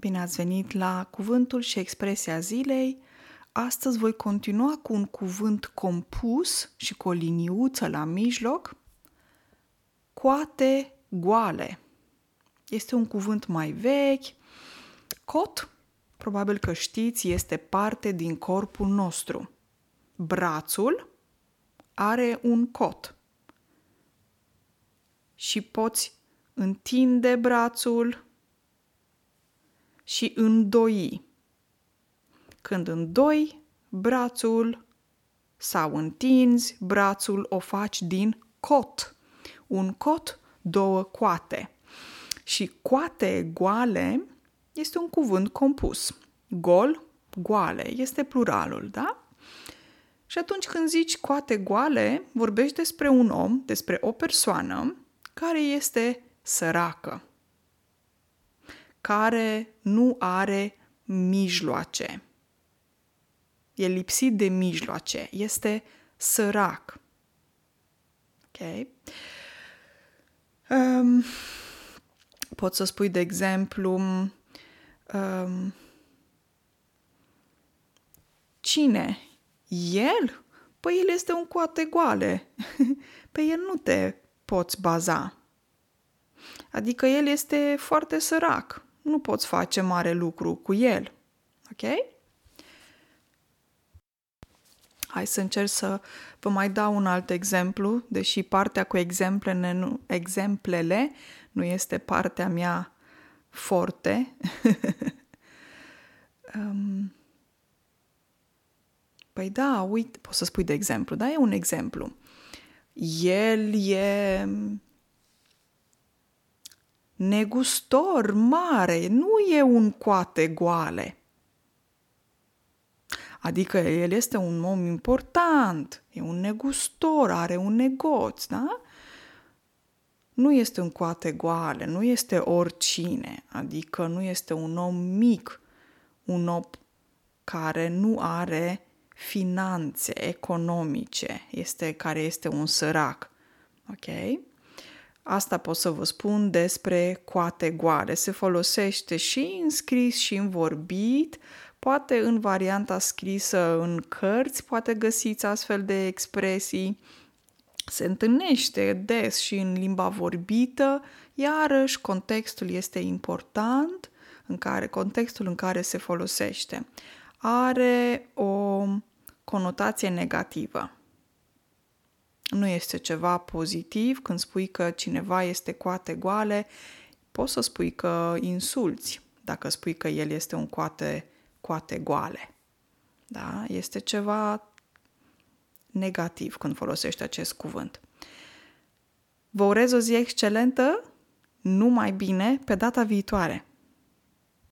Bine ați venit la cuvântul și expresia zilei. Astăzi voi continua cu un cuvânt compus și cu o liniuță la mijloc. Coate goale. Este un cuvânt mai vechi. Cot, probabil că știți, este parte din corpul nostru. Brațul are un cot. Și poți întinde brațul, și îndoi. Când îndoi brațul sau întinzi brațul, o faci din cot. Un cot, două coate. Și coate goale este un cuvânt compus. Gol, goale, este pluralul, da? Și atunci când zici coate goale, vorbești despre un om, despre o persoană care este săracă care nu are mijloace. E lipsit de mijloace, este sărac. Ok? Um, poți să spui, de exemplu, um, cine? El? Păi el este un coate goale. Pe el nu te poți baza. Adică el este foarte sărac nu poți face mare lucru cu el. Ok? Hai să încerc să vă mai dau un alt exemplu, deși partea cu exemplele nu, exemplele nu este partea mea forte. um, păi da, uite, poți să spui de exemplu, da? E un exemplu. El e negustor mare, nu e un coate goale. Adică el este un om important, e un negustor, are un negoț, da? Nu este un coate goale, nu este oricine, adică nu este un om mic, un om care nu are finanțe economice, este care este un sărac. Ok? Asta pot să vă spun despre coate goale. Se folosește și în scris și în vorbit, poate în varianta scrisă în cărți, poate găsiți astfel de expresii. Se întâlnește des și în limba vorbită, iarăși contextul este important, în care, contextul în care se folosește. Are o conotație negativă nu este ceva pozitiv când spui că cineva este coate goale, poți să spui că insulți dacă spui că el este un coate, coate goale. Da? Este ceva negativ când folosești acest cuvânt. Vă urez o zi excelentă, numai bine, pe data viitoare!